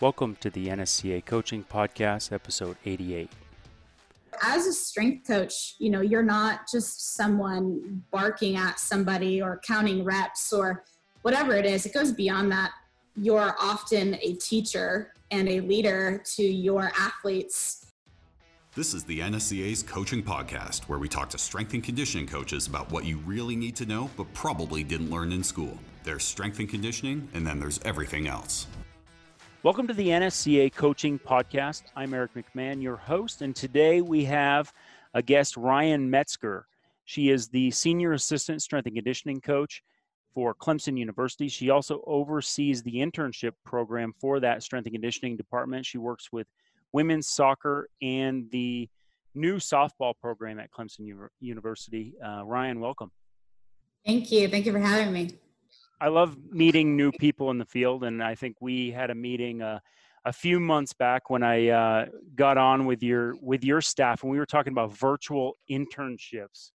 Welcome to the NSCA Coaching Podcast, episode 88. As a strength coach, you know, you're not just someone barking at somebody or counting reps or whatever it is. It goes beyond that. You're often a teacher and a leader to your athletes. This is the NSCA's Coaching Podcast, where we talk to strength and conditioning coaches about what you really need to know but probably didn't learn in school. There's strength and conditioning, and then there's everything else. Welcome to the NSCA Coaching Podcast. I'm Eric McMahon, your host, and today we have a guest, Ryan Metzger. She is the Senior Assistant Strength and Conditioning Coach for Clemson University. She also oversees the internship program for that strength and conditioning department. She works with women's soccer and the new softball program at Clemson U- University. Uh, Ryan, welcome. Thank you. Thank you for having me. I love meeting new people in the field, and I think we had a meeting uh, a few months back when I uh, got on with your with your staff, and we were talking about virtual internships.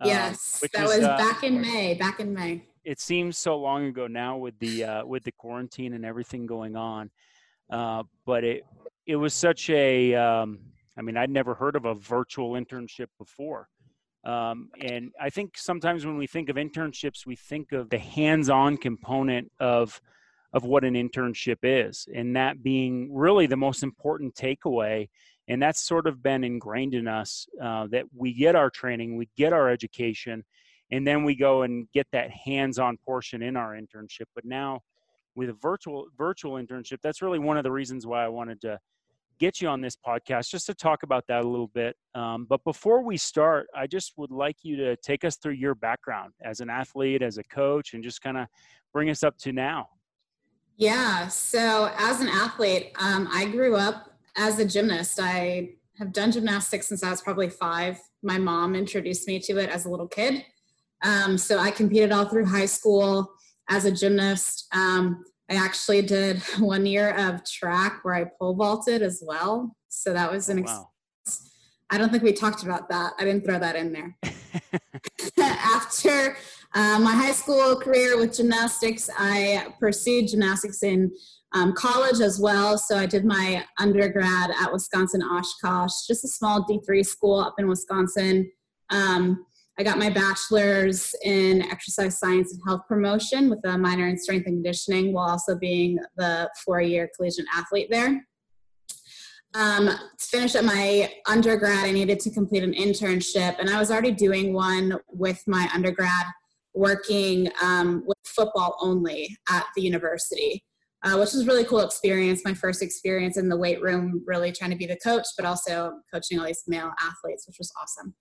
Um, yes, that was uh, back in May. Back in May. It seems so long ago now with the uh, with the quarantine and everything going on, uh, but it it was such a. Um, I mean, I'd never heard of a virtual internship before. Um, and I think sometimes when we think of internships, we think of the hands-on component of of what an internship is, and that being really the most important takeaway. And that's sort of been ingrained in us uh, that we get our training, we get our education, and then we go and get that hands-on portion in our internship. But now, with a virtual virtual internship, that's really one of the reasons why I wanted to get you on this podcast just to talk about that a little bit. Um, but before we start, I just would like you to take us through your background as an athlete, as a coach, and just kind of bring us up to now. Yeah. So, as an athlete, um, I grew up as a gymnast. I have done gymnastics since I was probably five. My mom introduced me to it as a little kid. Um, so, I competed all through high school as a gymnast. Um, I actually did one year of track where I pole vaulted as well. So that was an. Oh, wow. I don't think we talked about that. I didn't throw that in there. After uh, my high school career with gymnastics, I pursued gymnastics in um, college as well. So I did my undergrad at Wisconsin Oshkosh, just a small D3 school up in Wisconsin. Um, I got my bachelor's in exercise science and health promotion with a minor in strength and conditioning while also being the four year collegiate athlete there. Um, to finish up my undergrad, I needed to complete an internship, and I was already doing one with my undergrad, working um, with football only at the university, uh, which was really cool experience. My first experience in the weight room, really trying to be the coach, but also coaching all these male athletes, which was awesome.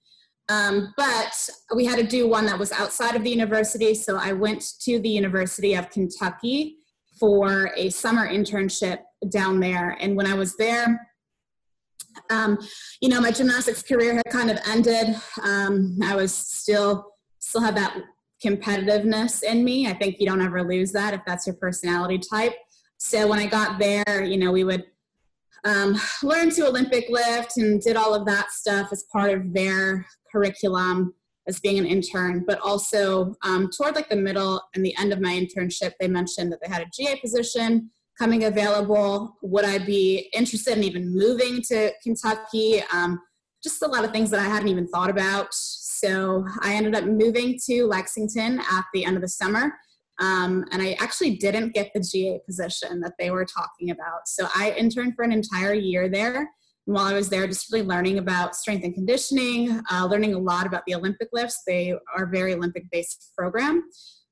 Um, but we had to do one that was outside of the university. So I went to the University of Kentucky for a summer internship down there. And when I was there, um, you know, my gymnastics career had kind of ended. Um, I was still still had that competitiveness in me. I think you don't ever lose that if that's your personality type. So when I got there, you know, we would um, learn to Olympic lift and did all of that stuff as part of their curriculum as being an intern, but also um, toward like the middle and the end of my internship, they mentioned that they had a GA position coming available. Would I be interested in even moving to Kentucky? Um, just a lot of things that I hadn't even thought about. So I ended up moving to Lexington at the end of the summer. Um, and I actually didn't get the GA position that they were talking about. So I interned for an entire year there and while I was there, just really learning about strength and conditioning, uh, learning a lot about the Olympic lifts. They are very Olympic based program.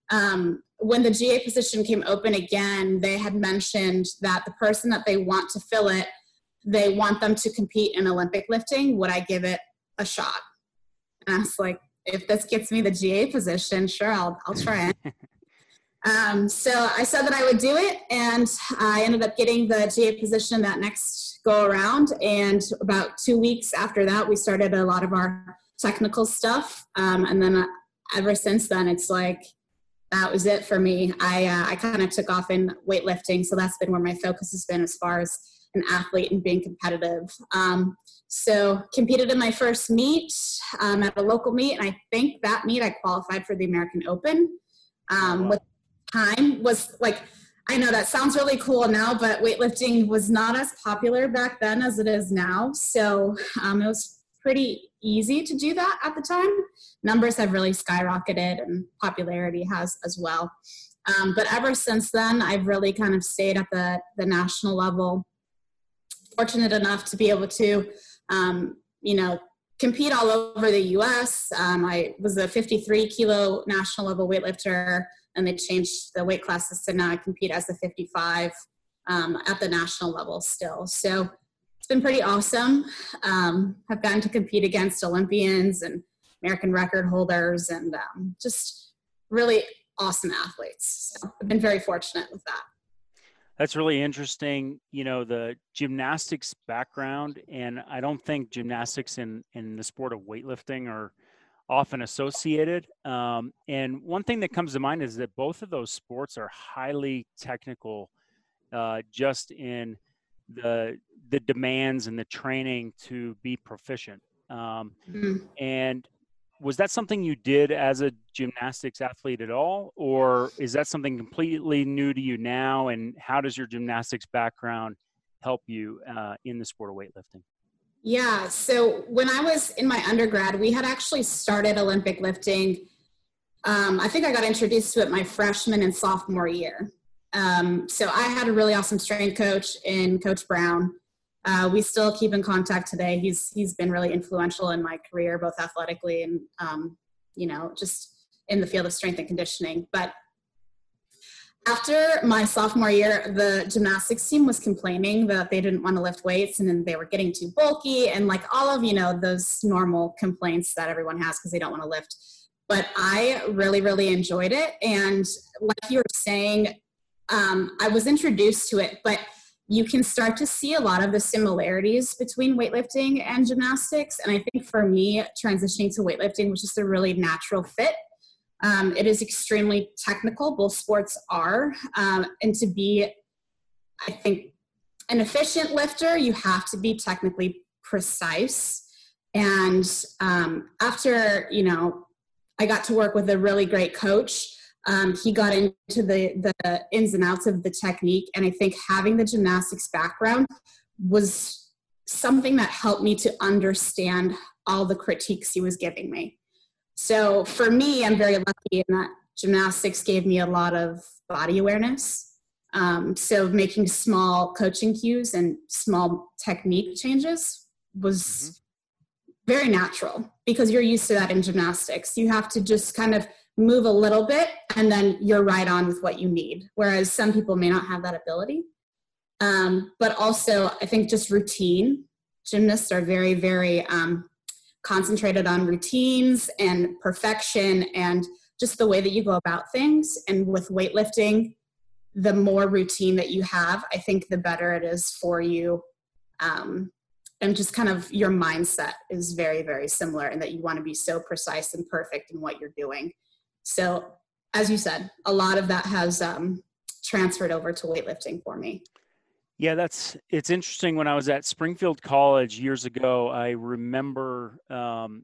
Um, when the GA position came open again, they had mentioned that the person that they want to fill it, they want them to compete in Olympic lifting. Would I give it a shot? And I was like, if this gets me the GA position, sure, I'll, I'll try it. Um, so I said that I would do it, and I ended up getting the GA position that next go around. And about two weeks after that, we started a lot of our technical stuff. Um, and then uh, ever since then, it's like that was it for me. I uh, I kind of took off in weightlifting, so that's been where my focus has been as far as an athlete and being competitive. Um, so competed in my first meet um, at a local meet, and I think that meet I qualified for the American Open. Um, with time was like I know that sounds really cool now, but weightlifting was not as popular back then as it is now. So um, it was pretty easy to do that at the time. Numbers have really skyrocketed and popularity has as well. Um, but ever since then, I've really kind of stayed at the, the national level. Fortunate enough to be able to, um, you know, compete all over the US. Um, I was a 53 kilo national level weightlifter, and they changed the weight classes to now I compete as a 55 um, at the national level still. So it's been pretty awesome. Um, I've gotten to compete against Olympians and American record holders and um, just really awesome athletes. So I've been very fortunate with that. That's really interesting. You know, the gymnastics background, and I don't think gymnastics in, in the sport of weightlifting are often associated. Um, and one thing that comes to mind is that both of those sports are highly technical, uh, just in the the demands and the training to be proficient. Um, mm-hmm. And was that something you did as a gymnastics athlete at all, or is that something completely new to you now? And how does your gymnastics background help you uh, in the sport of weightlifting? Yeah, so when I was in my undergrad, we had actually started Olympic lifting. Um, I think I got introduced to it my freshman and sophomore year. Um, so I had a really awesome strength coach in Coach Brown. Uh, we still keep in contact today. He's he's been really influential in my career, both athletically and um, you know just in the field of strength and conditioning. But after my sophomore year, the gymnastics team was complaining that they didn't want to lift weights and then they were getting too bulky and like all of you know those normal complaints that everyone has because they don't want to lift. But I really really enjoyed it, and like you were saying, um, I was introduced to it, but you can start to see a lot of the similarities between weightlifting and gymnastics. And I think for me, transitioning to weightlifting was just a really natural fit. Um, it is extremely technical, both sports are. Um, and to be, I think, an efficient lifter, you have to be technically precise. And um, after, you know, I got to work with a really great coach um, he got into the, the ins and outs of the technique. And I think having the gymnastics background was something that helped me to understand all the critiques he was giving me. So for me, I'm very lucky in that gymnastics gave me a lot of body awareness. Um, so making small coaching cues and small technique changes was mm-hmm. very natural because you're used to that in gymnastics. You have to just kind of move a little bit and then you're right on with what you need whereas some people may not have that ability um, but also i think just routine gymnasts are very very um, concentrated on routines and perfection and just the way that you go about things. And with weightlifting the more routine that you have i think the better it is for you. Um, and just kind of your mindset is very very similar in that you want to be so precise and perfect in what you're doing. So, as you said, a lot of that has um, transferred over to weightlifting for me. Yeah, that's it's interesting. When I was at Springfield College years ago, I remember, um,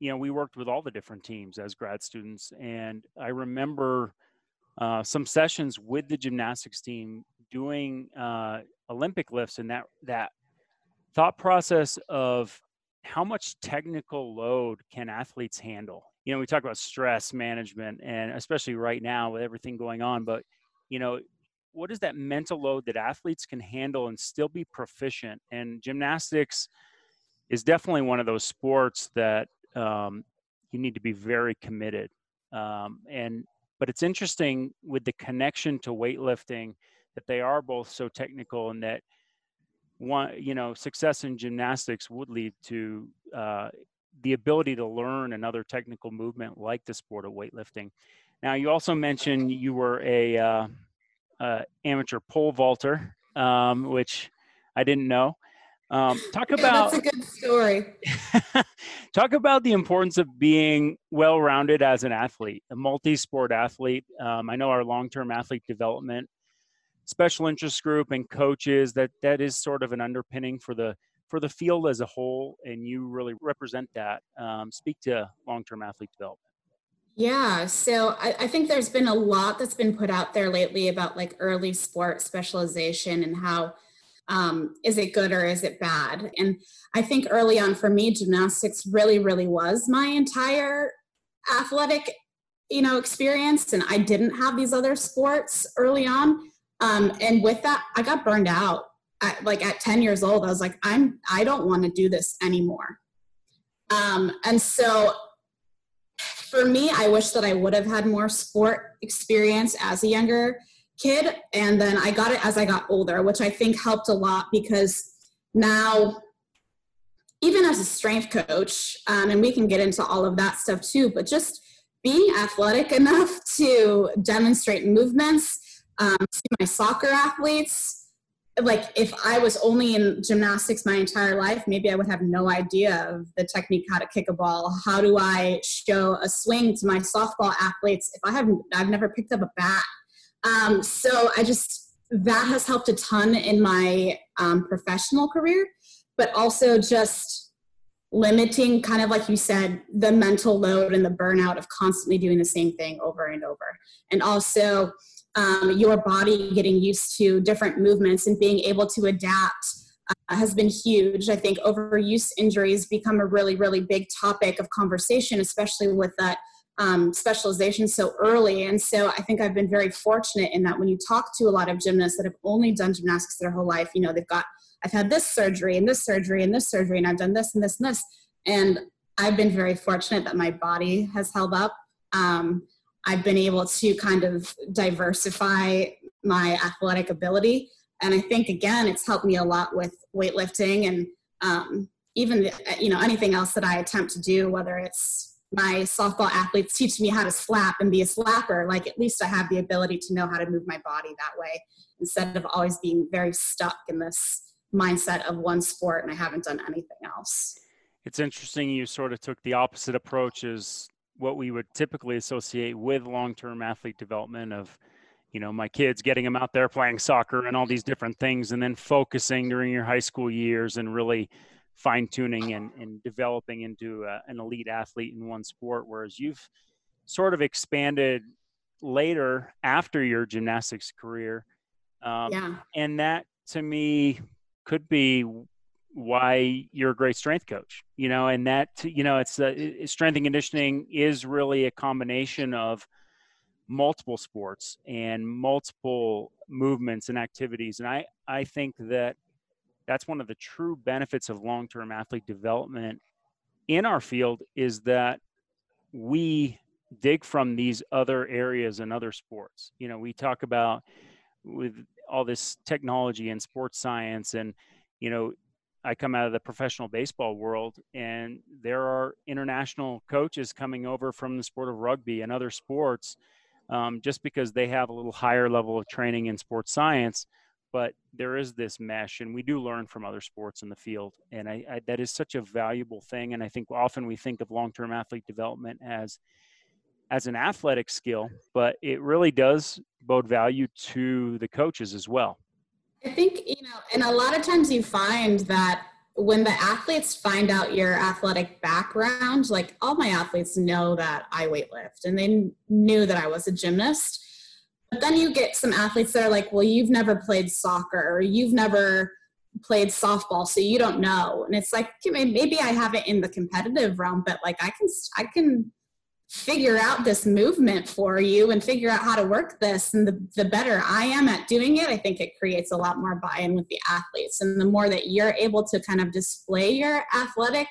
you know, we worked with all the different teams as grad students, and I remember uh, some sessions with the gymnastics team doing uh, Olympic lifts, and that that thought process of how much technical load can athletes handle you know we talk about stress management and especially right now with everything going on but you know what is that mental load that athletes can handle and still be proficient and gymnastics is definitely one of those sports that um, you need to be very committed um, and but it's interesting with the connection to weightlifting that they are both so technical and that one you know success in gymnastics would lead to uh, the ability to learn another technical movement like the sport of weightlifting. Now, you also mentioned you were a uh, uh, amateur pole vaulter, um, which I didn't know. Um, talk about that's a good story. talk about the importance of being well-rounded as an athlete, a multi-sport athlete. Um, I know our long-term athlete development special interest group and coaches that that is sort of an underpinning for the for the field as a whole, and you really represent that. Um, speak to long-term athlete development. Yeah, so I, I, think there's been a lot that's been put out there lately about like early sport specialization and how um, is it good or is it bad? And I think early on for me, gymnastics really, really was my entire athletic, you know, experience. And I didn't have these other sports early on. Um, and with that, I got burned out. At, like at 10 years old, I was like, I'm, I don't want to do this anymore. Um, and so for me, I wish that I would have had more sport experience as a younger kid. And then I got it as I got older, which I think helped a lot because now, even as a strength coach, um, and we can get into all of that stuff too, but just being athletic enough to demonstrate movements, um, see my soccer athletes, like if I was only in gymnastics my entire life, maybe I would have no idea of the technique how to kick a ball. How do I show a swing to my softball athletes if I haven't I've never picked up a bat? Um, so I just that has helped a ton in my um, professional career, but also just limiting kind of like you said the mental load and the burnout of constantly doing the same thing over and over and also um, your body getting used to different movements and being able to adapt uh, has been huge. I think overuse injuries become a really, really big topic of conversation, especially with that um, specialization so early. And so I think I've been very fortunate in that when you talk to a lot of gymnasts that have only done gymnastics their whole life, you know, they've got, I've had this surgery and this surgery and this surgery, and I've done this and this and this. And I've been very fortunate that my body has held up. Um, I've been able to kind of diversify my athletic ability. And I think, again, it's helped me a lot with weightlifting and um, even, you know, anything else that I attempt to do, whether it's my softball athletes teach me how to slap and be a slapper, like at least I have the ability to know how to move my body that way instead of always being very stuck in this mindset of one sport and I haven't done anything else. It's interesting you sort of took the opposite approach as what we would typically associate with long-term athlete development of you know my kids getting them out there playing soccer and all these different things and then focusing during your high school years and really fine tuning and, and developing into a, an elite athlete in one sport whereas you've sort of expanded later after your gymnastics career um, yeah. and that to me could be why you're a great strength coach you know and that you know it's uh, the strength and conditioning is really a combination of multiple sports and multiple movements and activities. And i i think that that's one of the true benefits of long-term athlete development in our field is that we dig from these other areas and other sports. You know we talk about with all this technology and sports science and you know I come out of the professional baseball world, and there are international coaches coming over from the sport of rugby and other sports um, just because they have a little higher level of training in sports science. But there is this mesh, and we do learn from other sports in the field, and I, I, that is such a valuable thing. And I think often we think of long-term athlete development as as an athletic skill, but it really does bode value to the coaches as well. I think, you know, and a lot of times you find that when the athletes find out your athletic background, like all my athletes know that I weightlift and they knew that I was a gymnast. But then you get some athletes that are like, well, you've never played soccer or you've never played softball, so you don't know. And it's like, maybe I have it in the competitive realm, but like I can, I can figure out this movement for you and figure out how to work this. And the, the better i am at doing it i think it creates a lot more buy-in with the athletes. And the more that you're able to kind of display your athletic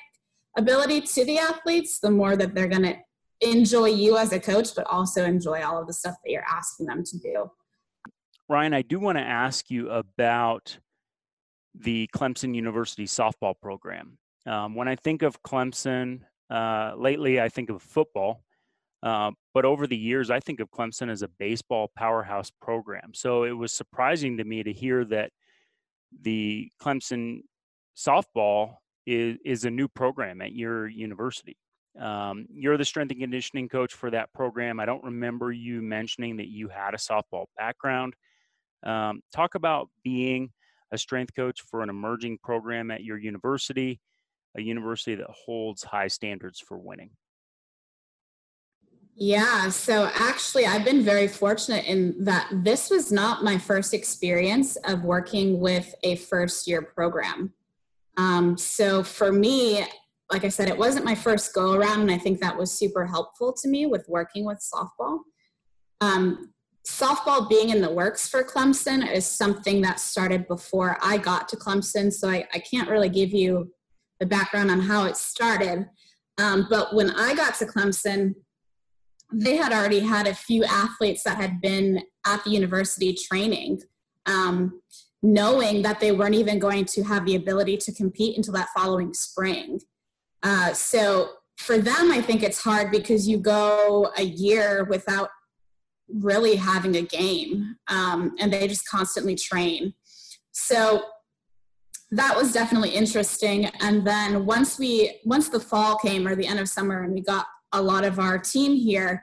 ability to the athletes the more that they're going to enjoy you as a coach but also enjoy all of the stuff that you're asking them to do. Ryan i do want to ask you about the clemson university softball program. Um, when i think of clemson uh, lately i think of football uh, but over the years, I think of Clemson as a baseball powerhouse program. So it was surprising to me to hear that the Clemson softball is, is a new program at your university. Um, you're the strength and conditioning coach for that program. I don't remember you mentioning that you had a softball background. Um, talk about being a strength coach for an emerging program at your university, a university that holds high standards for winning. Yeah, so actually, I've been very fortunate in that this was not my first experience of working with a first year program. Um, so for me, like I said, it wasn't my first go around, and I think that was super helpful to me with working with softball. Um, softball being in the works for Clemson is something that started before I got to Clemson, so I, I can't really give you the background on how it started. Um, but when I got to Clemson, they had already had a few athletes that had been at the university training, um, knowing that they weren't even going to have the ability to compete until that following spring. Uh, so for them, I think it's hard because you go a year without really having a game, um, and they just constantly train. So that was definitely interesting. And then once we once the fall came or the end of summer, and we got a lot of our team here,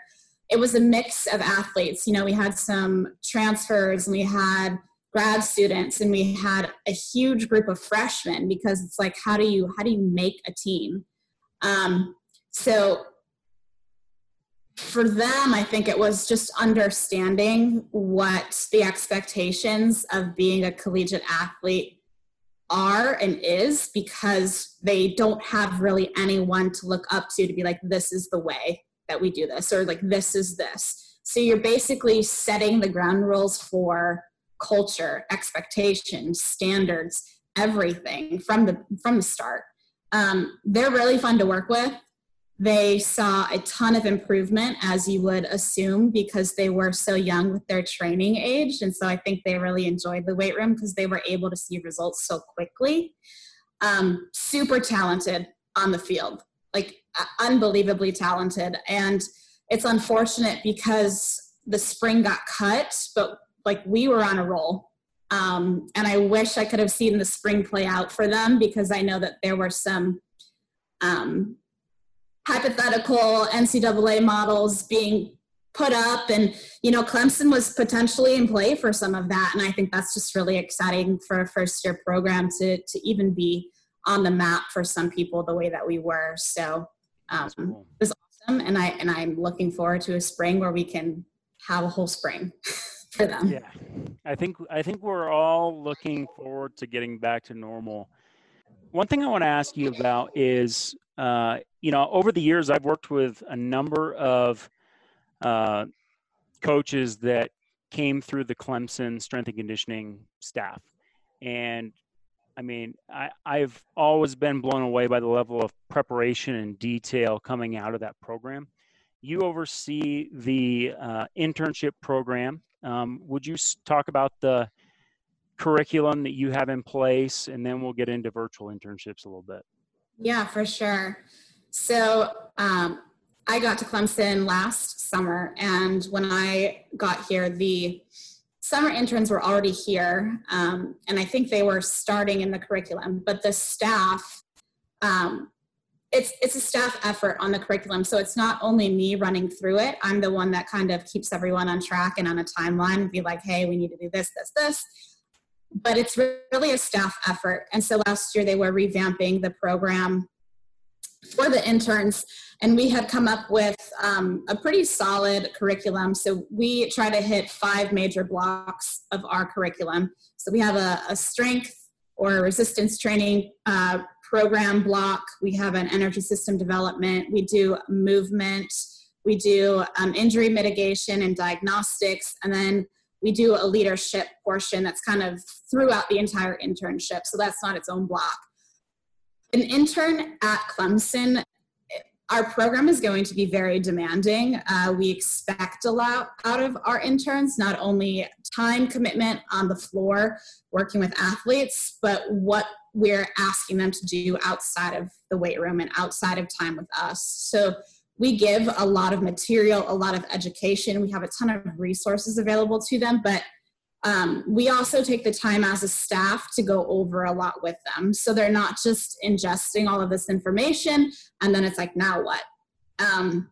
it was a mix of athletes. You know, we had some transfers and we had grad students and we had a huge group of freshmen because it's like how do you how do you make a team um, so for them i think it was just understanding what the expectations of being a collegiate athlete are and is because they don't have really anyone to look up to to be like this is the way that we do this or like this is this. So you're basically setting the ground rules for culture expectations standards everything from the from the start. Um, they're really fun to work with they saw a ton of improvement as you would assume because they were so young with their training age. And so i think they really enjoyed the weight room because they were able to see results so quickly. Um, super talented on the field like unbelievably talented. And it's unfortunate because the spring got cut but like we were on a roll. Um, and i wish i could have seen the spring play out for them because i know that there were some um, hypothetical ncaa models being put up and you know clemson was potentially in play for some of that. And i think that's just really exciting for a first year program to to even be on the map for some people the way that we were. So um, cool. it was awesome. And i and i'm looking forward to a spring where we can have a whole spring for them. Yeah. I think i think we're all looking forward to getting back to normal. One thing i want to ask you about is uh, you know over the years i've worked with a number of uh, coaches that came through the clemson strength and conditioning staff and I mean, I, I've always been blown away by the level of preparation and detail coming out of that program. You oversee the uh, internship program. Um, would you talk about the curriculum that you have in place, and then we'll get into virtual internships a little bit? Yeah, for sure. So um, I got to Clemson last summer, and when I got here, the summer interns were already here, um, and I think they were starting in the curriculum, but the staff, um, it's, it's a staff effort on the curriculum. So it's not only me running through it. I'm the one that kind of keeps everyone on track and on a timeline, be like, hey, we need to do this, this, this. But it's really a staff effort. And so last year they were revamping the program for the interns and we had come up with um, a pretty solid curriculum. So we try to hit five major blocks of our curriculum. So we have a, a strength or a resistance training uh, program block. We have an energy system development. We do movement. We do um, injury mitigation and diagnostics. And then we do a leadership portion that's kind of throughout the entire internship so that's not its own block an intern at Clemson, our program is going to be very demanding. Uh, we expect a lot out of our interns, not only time commitment on the floor working with athletes, but what we're asking them to do outside of the weight room and outside of time with us. So we give a lot of material, a lot of education. We have a ton of resources available to them, but um, we also take the time as a staff to go over a lot with them. So they're not just ingesting all of this information and then it's like, now what? Um,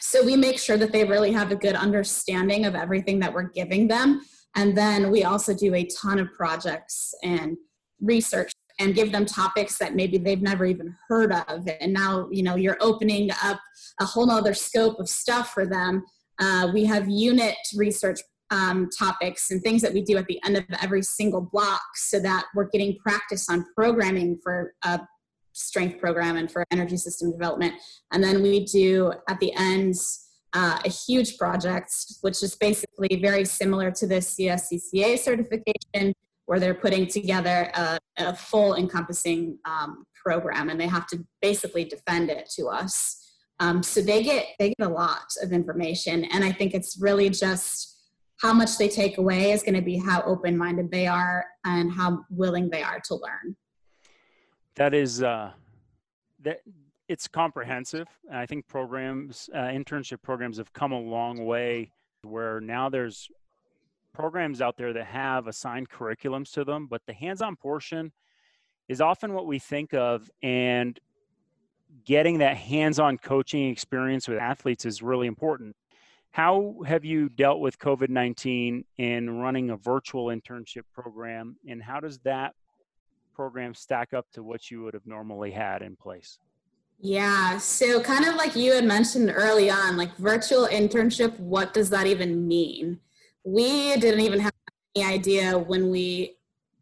so we make sure that they really have a good understanding of everything that we're giving them. And then we also do a ton of projects and research and give them topics that maybe they've never even heard of. And now you know you're opening up a whole nother scope of stuff for them. Uh, we have unit research um, topics and things that we do at the end of every single block so that we're getting practice on programming for a strength program and for energy system development. And then we do at the end uh, a huge project, which is basically very similar to the CSCCA certification, where they're putting together a, a full encompassing um, program, and they have to basically defend it to us. Um, so they get they get a lot of information, and I think it's really just how much they take away is going to be how open minded they are and how willing they are to learn. That is uh, that it's comprehensive. I think programs, uh, internship programs have come a long way where now there's programs out there that have assigned curriculums to them, but the hands on portion is often what we think of. And getting that hands on coaching experience with athletes is really important. How have you dealt with COVID 19 in running a virtual internship program? And how does that program stack up to what you would have normally had in place? Yeah, so kind of like you had mentioned early on, like virtual internship, what does that even mean? We didn't even have any idea when we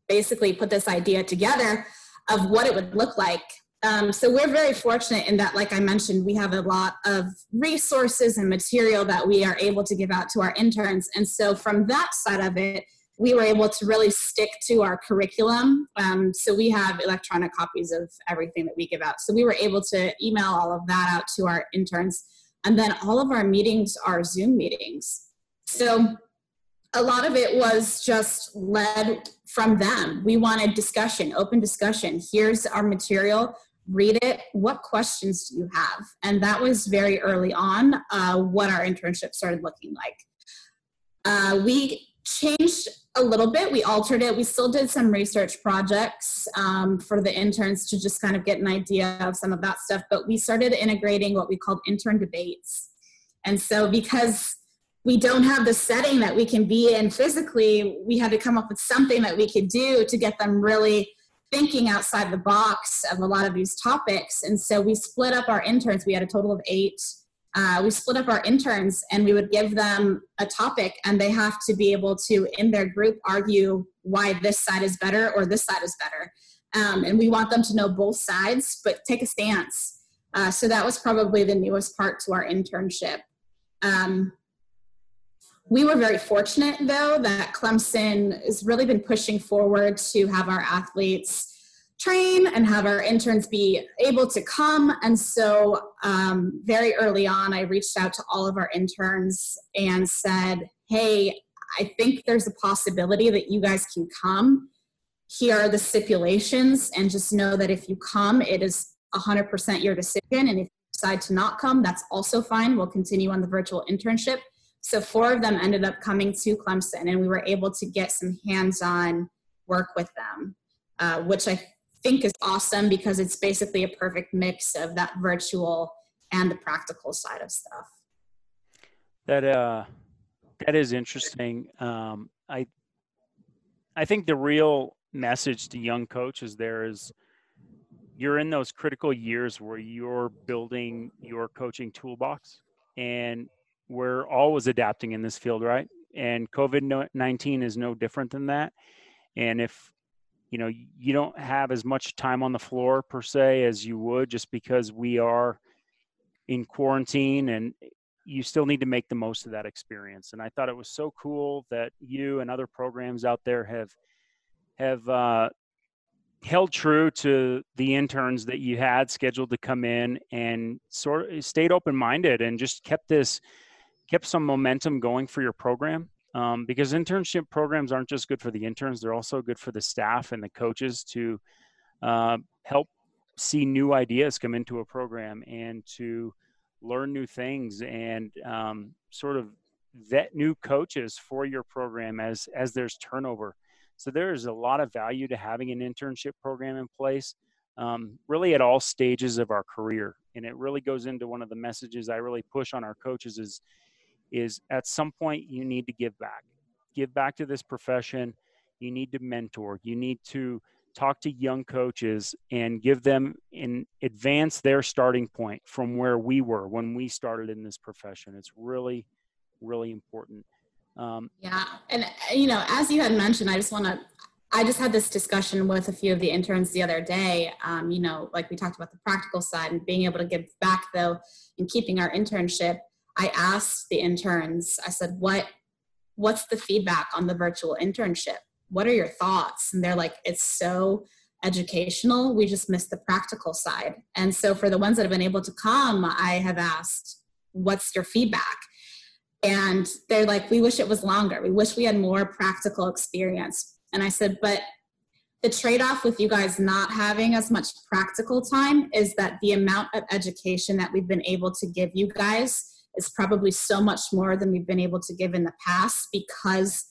basically put this idea together of what it would look like. Um, so we're very fortunate in that, like I mentioned, we have a lot of resources and material that we are able to give out to our interns. And so from that side of it, we were able to really stick to our curriculum. Um, so we have electronic copies of everything that we give out. So we were able to email all of that out to our interns. And then all of our meetings are Zoom meetings. So a lot of it was just led from them. We wanted discussion, open discussion. Here's our material, read it. What questions do you have? And that was very early on uh, what our internship started looking like. Uh, we changed a little bit. We altered it. We still did some research projects um, for the interns to just kind of get an idea of some of that stuff. But we started integrating what we called intern debates. And so, because we don't have the setting that we can be in physically, we had to come up with something that we could do to get them really thinking outside the box of a lot of these topics. And so, we split up our interns. We had a total of eight uh, we split up our interns and we would give them a topic and they have to be able to in their group argue why this side is better or this side is better um, and we want them to know both sides but take a stance uh, so that was probably the newest part to our internship um, we were very fortunate though that clemson has really been pushing forward to have our athletes train and have our interns be able to come. And so, um, very early on, I reached out to all of our interns and said, Hey, I think there's a possibility that you guys can come. Here are the stipulations, and just know that if you come, it is 100% your decision. And if you decide to not come, that's also fine. We'll continue on the virtual internship. So, four of them ended up coming to Clemson, and we were able to get some hands on work with them, uh, which I think is awesome because it's basically a perfect mix of that virtual and the practical side of stuff. That uh, that is interesting. Um, I I think the real message to young coaches there is you're in those critical years where you're building your coaching toolbox and we're always adapting in this field right? And covid-19 is no different than that. And if you know you don't have as much time on the floor per se as you would just because we are in quarantine and you still need to make the most of that experience. And i thought it was so cool that you and other programs out there have have uh, held true to the interns that you had scheduled to come in and sort of stayed open minded and just kept this kept some momentum going for your program um, because internship programs aren't just good for the interns; they're also good for the staff and the coaches to uh, help see new ideas come into a program and to learn new things and um, sort of vet new coaches for your program as as there's turnover. So there is a lot of value to having an internship program in place, um, really at all stages of our career. And it really goes into one of the messages I really push on our coaches is is at some point you need to give back give back to this profession you need to mentor you need to talk to young coaches and give them in advance their starting point from where we were when we started in this profession. It's really, really important. Um, yeah, and you know, as you had mentioned, I just want to. I just had this discussion with a few of the interns the other day. Um, you know, like we talked about the practical side and being able to give back, though, and keeping our internship. I asked the interns. I said, "What, what's the feedback on the virtual internship? What are your thoughts?" And they're like, "It's so." educational we just missed the practical side and so for the ones that have been able to come i have asked what's your feedback and they're like, we wish it was longer. We wish we had more practical experience. And I said, but the trade off with you guys not having as much practical time is that the amount of education that we've been able to give you guys is probably so much more than we've been able to give in the past because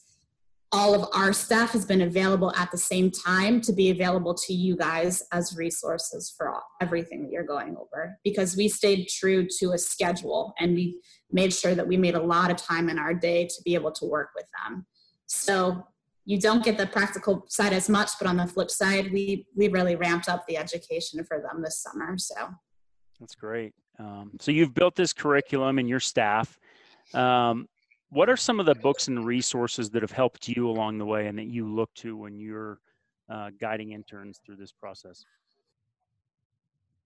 all of our staff has been available at the same time to be available to you guys as resources for all, everything that you're going over. Because we stayed true to a schedule and we made sure that we made a lot of time in our day to be able to work with them. So you don't get the practical side as much but on the flip side we we really ramped up the education for them this summer so. That's great um, so you've built this curriculum and your staff um, what are some of the books and resources that have helped you along the way and that you look to when you're uh, guiding interns through this process?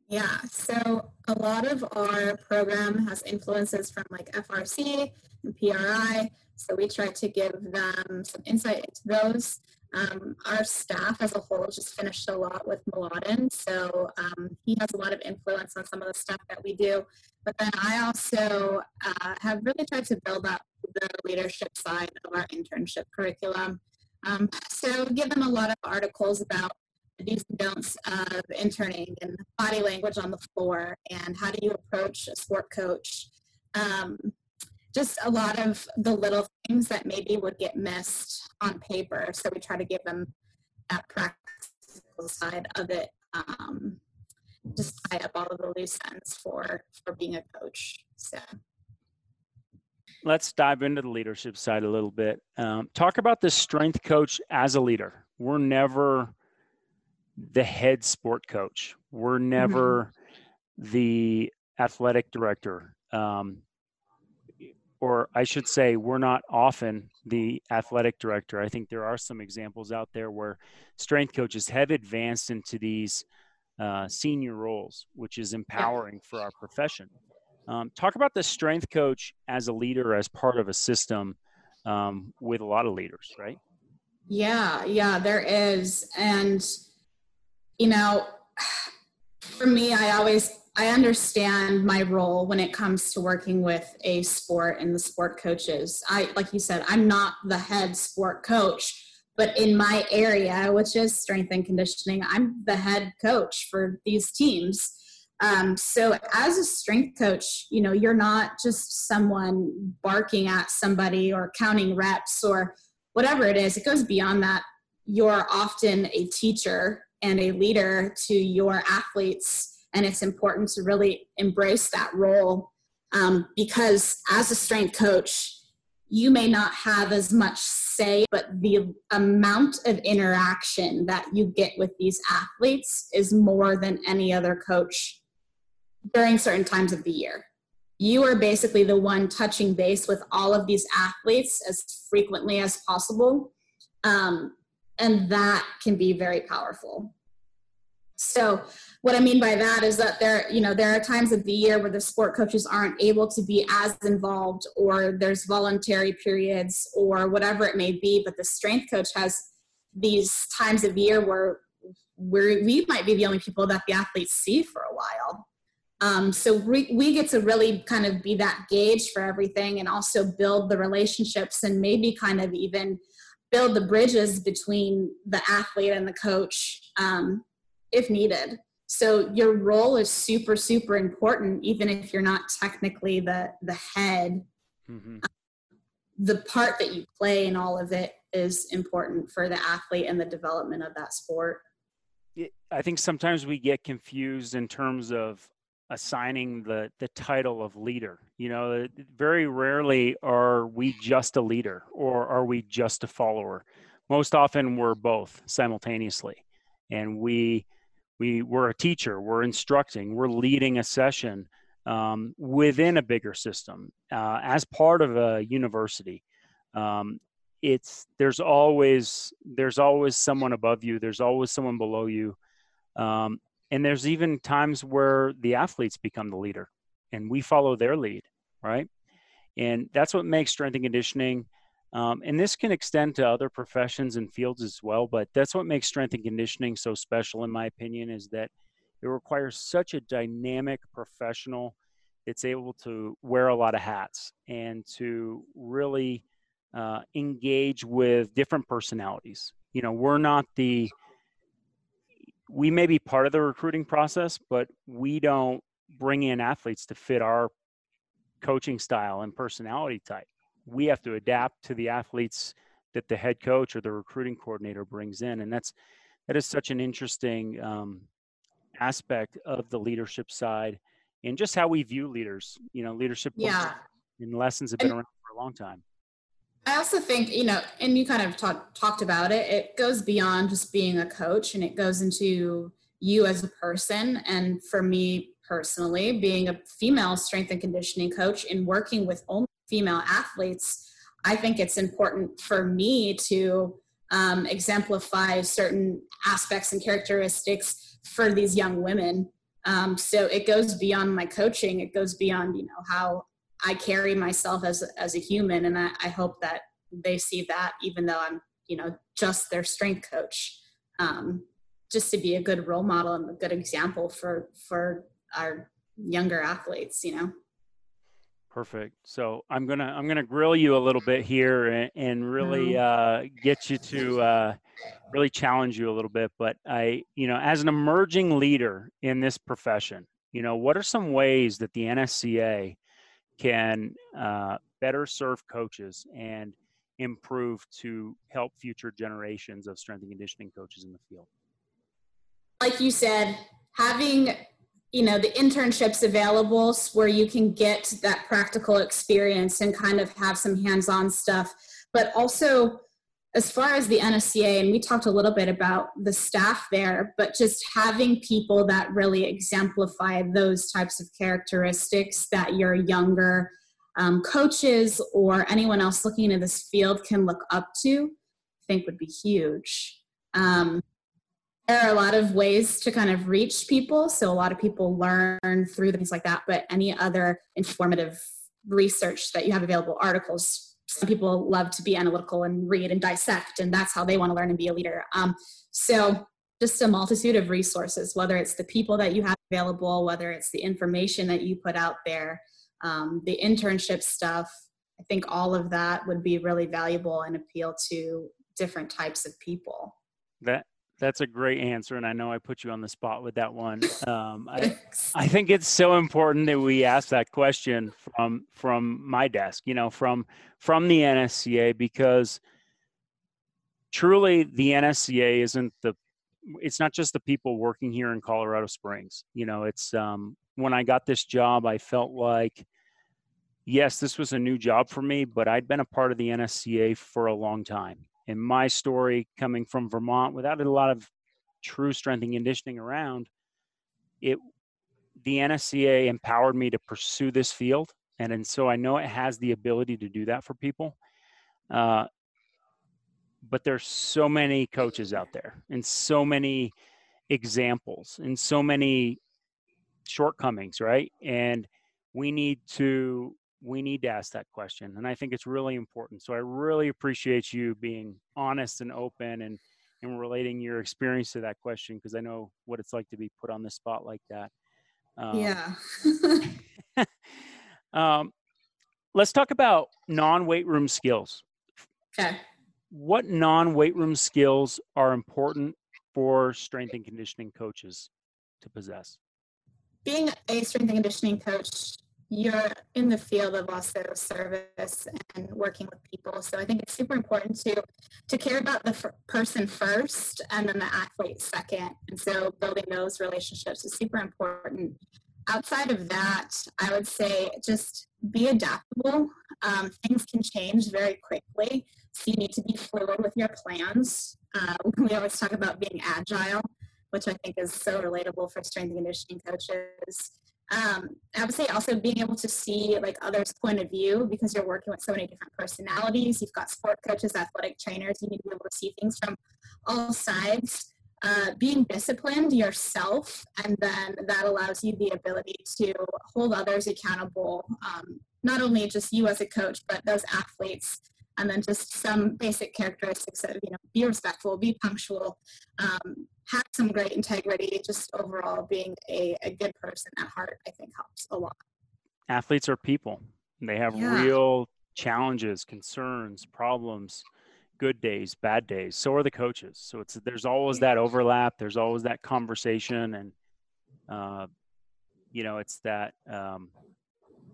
Yeah, so a lot of our program has influences from like FRC and PRI. So we try to give them some insight into those. Um, our staff as a whole just finished a lot with Mladen, so um, he has a lot of influence on some of the stuff that we do. But then I also uh, have really tried to build up the leadership side of our internship curriculum. Um, so give them a lot of articles about the do's and don'ts of interning and body language on the floor and how do you approach a sport coach. Um, just a lot of the little things that maybe would get missed on paper. So we try to give them that practical side of it. Um, just tie up all of the loose ends for for being a coach. So let's dive into the leadership side a little bit. Um, talk about the strength coach as a leader. We're never the head sport coach. We're never mm-hmm. the athletic director. Um, or I should say, we're not often the athletic director. I think there are some examples out there where strength coaches have advanced into these uh, senior roles, which is empowering for our profession. Um, talk about the strength coach as a leader, as part of a system um, with a lot of leaders, right? Yeah, yeah, there is. And, you know, for me, I always I understand my role when it comes to working with a sport and the sport coaches. I like you said, I'm not the head sport coach, but in my area, which is strength and conditioning, I'm the head coach for these teams. Um, so as a strength coach, you know, you're not just someone barking at somebody or counting reps or whatever it is. It goes beyond that. You're often a teacher and a leader to your athletes, and it's important to really embrace that role um, because as a strength coach, you may not have as much say, but the amount of interaction that you get with these athletes is more than any other coach during certain times of the year. You are basically the one touching base with all of these athletes as frequently as possible. Um, and that can be very powerful. So, what I mean by that is that there, you know, there are times of the year where the sport coaches aren't able to be as involved, or there's voluntary periods, or whatever it may be. But the strength coach has these times of year where we might be the only people that the athletes see for a while. Um, so we, we get to really kind of be that gauge for everything and also build the relationships and maybe kind of even build the bridges between the athlete and the coach um, if needed. So your role is super, super important, even if you're not technically the, the head. Mm-hmm. the part that you play in all of it is important for the athlete and the development of that sport. I think sometimes we get confused in terms of assigning the the title of leader you know very rarely are we just a leader or are we just a follower most often we're both simultaneously and we we we're a teacher we're instructing we're leading a session um, within a bigger system uh, as part of a university. Um, it's there's always there's always someone above you there's always someone below you um, and there's even times where the athletes become the leader and we follow their lead right? And that's what makes strength and conditioning um, and this can extend to other professions and fields as well but that's what makes strength and conditioning so special in my opinion is that it requires such a dynamic professional that's able to wear a lot of hats and to really uh, engage with different personalities. You know we're not the we may be part of the recruiting process but we don't bring in athletes to fit our coaching style and personality type we have to adapt to the athletes that the head coach or the recruiting coordinator brings in and that's that is such an interesting um, aspect of the leadership side and just how we view leaders you know leadership yeah. and lessons have been around for a long time. I also think you know and you kind of talk, talked about it it goes beyond just being a coach and it goes into you as a person and for me personally being a female strength and conditioning coach and working with only female athletes, I think it's important for me to um, exemplify certain aspects and characteristics for these young women. Um, so it goes beyond my coaching. It goes beyond, you know, how I carry myself as as a human, and I, I hope that they see that, even though I'm, you know, just their strength coach, um, just to be a good role model and a good example for for our younger athletes. You know. Perfect. So I'm gonna I'm gonna grill you a little bit here and, and really uh, get you to uh, really challenge you a little bit. But I, you know, as an emerging leader in this profession, you know, what are some ways that the NSCA can uh, better serve coaches and improve to help future generations of strength and conditioning coaches in the field? Like you said, having you know the internships available where you can get that practical experience and kind of have some hands-on stuff but also as far as the NSCA, and we talked a little bit about the staff there, but just having people that really exemplify those types of characteristics that your younger um, coaches or anyone else looking into this field can look up to, I think would be huge. Um, there are a lot of ways to kind of reach people. So a lot of people learn through things like that, but any other informative research that you have available, articles, some people love to be analytical and read and dissect, and that's how they want to learn and be a leader. Um, so just a multitude of resources, whether it's the people that you have available, whether it's the information that you put out there, um, the internship stuff. I think all of that would be really valuable and appeal to different types of people. That that's a great answer, and I know I put you on the spot with that one. Um, I, I think it's so important that we ask that question from from my desk, you know, from from the NSCA, because truly the NSCA isn't the it's not just the people working here in Colorado Springs. You know, it's um, when I got this job, I felt like yes, this was a new job for me, but I'd been a part of the NSCA for a long time in my story coming from Vermont without a lot of true strength and conditioning around, it the NSCA empowered me to pursue this field, and and so I know it has the ability to do that for people. Uh, but there's so many coaches out there, and so many examples, and so many shortcomings, right? And we need to we need to ask that question and i think it's really important so i really appreciate you being honest and open and and relating your experience to that question because i know what it's like to be put on the spot like that um, yeah. um, let's talk about non-weight room skills. Okay. What non-weight room skills are important for strength and conditioning coaches to possess? Being a strength and conditioning coach you're in the field of also service and working with people. So I think it's super important to to care about the f- person first and then the athlete second. And so building those relationships is super important. Outside of that, I would say just be adaptable. Um, things can change very quickly, so you need to be fluid with your plans. Uh, we always talk about being agile. which I think is so relatable for strength and conditioning coaches. Um, I would say also being able to see like others' point of view because you're working with so many different personalities. You've got sport coaches, athletic trainers. You need to be able to see things from all sides. Uh, being disciplined yourself, and then that allows you the ability to hold others accountable. Um, not only just you as a coach, but those athletes and then just some basic characteristics of you know be respectful be punctual um, have some great integrity just overall being a, a good person at heart i think helps a lot. Athletes are people. They have yeah. real challenges concerns problems good days bad days. So are the coaches. So it's there's always that overlap. There's always that conversation and uh, you know it's that um,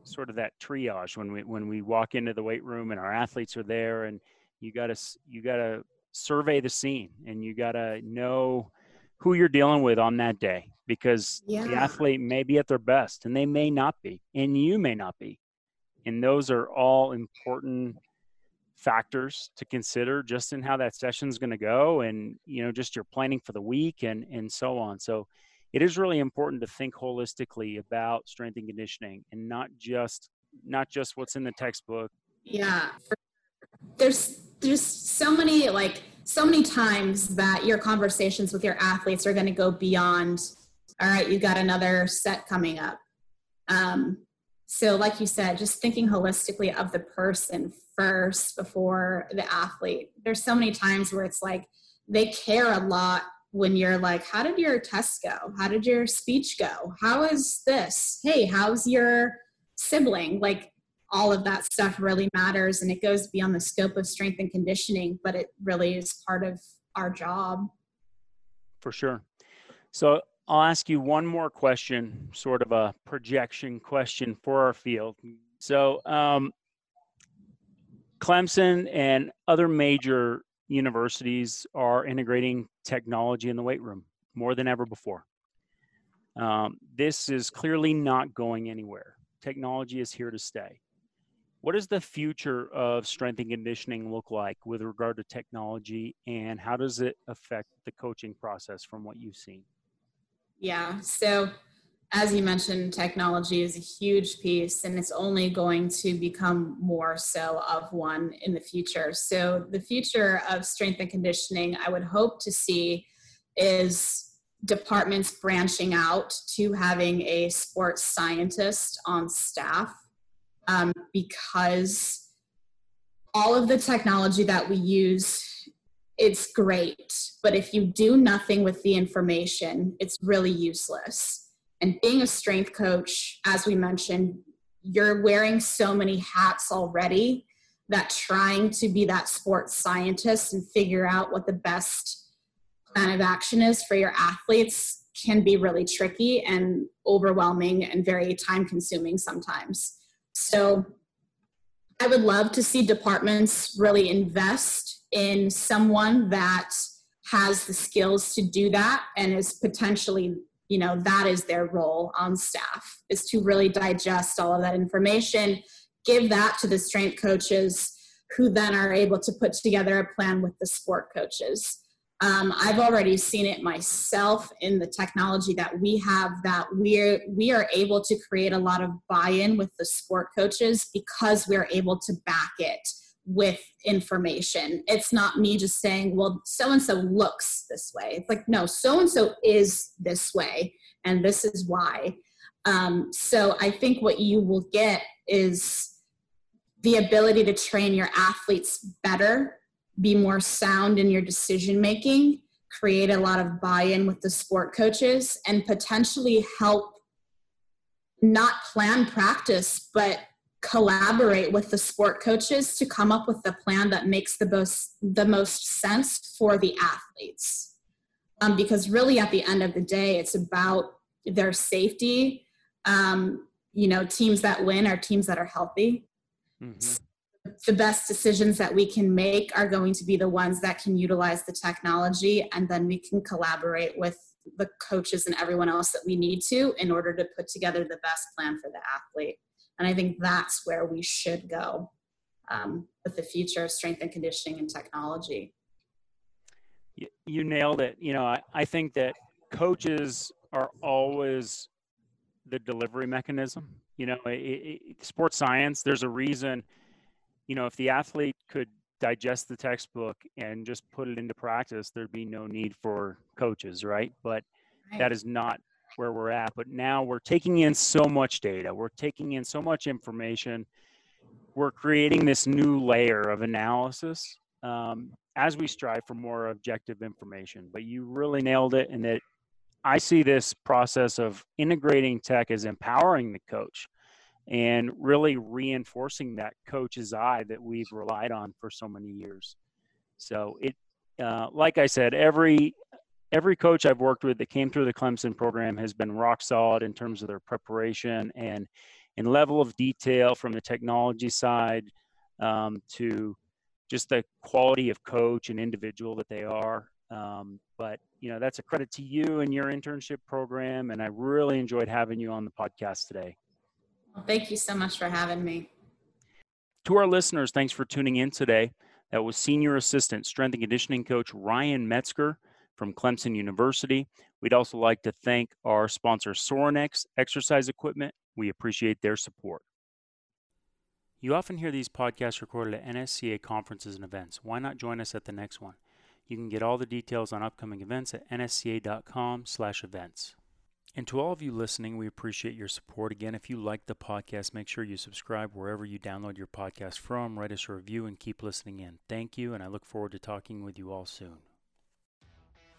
sort of that triage when we when we walk into the weight room and our athletes are there and you got to you got to survey the scene and you got to know who you're dealing with on that day because yeah. the athlete may be at their best and they may not be and you may not be and those are all important factors to consider just in how that session is going to go and you know just your planning for the week and and so on so it is really important to think holistically about strength and conditioning and not just not just what's in the textbook. Yeah there's there's so many like so many times that your conversations with your athletes are going to go beyond all right you got another set coming up. Um, so like you said just thinking holistically of the person first before the athlete. There's so many times where it's like they care a lot when you're like, how did your test go? How did your speech go? How is this? Hey, how's your sibling? Like all of that stuff really matters and it goes beyond the scope of strength and conditioning, but it really is part of our job. For sure. So I'll ask you one more question, sort of a projection question for our field. So, um, Clemson and other major universities are integrating technology in the weight room more than ever before. Um, this is clearly not going anywhere. Technology is here to stay. What does the future of strength and conditioning look like with regard to technology, and how does it affect the coaching process from what you've seen? Yeah, so as you mentioned, technology is a huge piece and it's only going to become more so of one in the future. So, the future of strength and conditioning, I would hope to see is departments branching out to having a sports scientist on staff um, because all of the technology that we use it's great but if you do nothing with the information it's really useless and being a strength coach, as we mentioned, you're wearing so many hats already that trying to be that sports scientist and figure out what the best plan of action is for your athletes can be really tricky and overwhelming and very time consuming sometimes. So I would love to see departments really invest in someone that has the skills to do that and is potentially you know that is their role on staff is to really digest all of that information give that to the strength coaches who then are able to put together a plan with the sport coaches. Um, i've already seen it myself in the technology that we have that we're we are able to create a lot of buy-in with the sport coaches because we're able to back it with information. It's not me just saying, well, so and so looks this way. It's like, no, so and so is this way, and this is why. Um, so I think what you will get is the ability to train your athletes better, be more sound in your decision making, create a lot of buy in with the sport coaches, and potentially help not plan practice, but collaborate with the sport coaches to come up with the plan that makes the most the most sense for the athletes. Um, because really at the end of the day it's about their safety. Um, you know teams that win are teams that are healthy. Mm-hmm. the best decisions that we can make are going to be the ones that can utilize the technology and then we can collaborate with the coaches and everyone else that we need to in order to put together the best plan for the athlete and I think that's where we should go um, with the future of strength and conditioning and technology. You, nailed it. You know, I, I think that coaches are always the delivery mechanism. You know, it, it, sports science, there's a reason, you know, if the athlete could digest the textbook and just put it into practice, there'd be no need for coaches, right? But right. that is not where we're at. But now we're taking in so much data, we're taking in so much information, we're creating this new layer of analysis um, as we strive for more objective information. But you really nailed it in that I see this process of integrating tech as empowering the coach and really reinforcing that coach's eye that we've relied on for so many years. So it, uh, like I said, every every coach I've worked with that came through the Clemson program has been rock solid in terms of their preparation and and level of detail from the technology side um, to just the quality of coach and individual that they are. Um, but you know that's a credit to you and your internship program, and I really enjoyed having you on the podcast today. Well, thank you so much for having me. To our listeners, thanks for tuning in today. That was Senior Assistant Strength and Conditioning Coach Ryan Metzger from Clemson University. We'd also like to thank our sponsor, Sorinex Exercise Equipment. We appreciate their support. You often hear these podcasts recorded at NSCA conferences and events. Why not join us at the next one? You can get all the details on upcoming events at nsca.com/events. And to all of you listening, we appreciate your support. Again, if you like the podcast, make sure you subscribe wherever you download your podcast from, write us a review, and keep listening in. Thank you, and I look forward to talking with you all soon.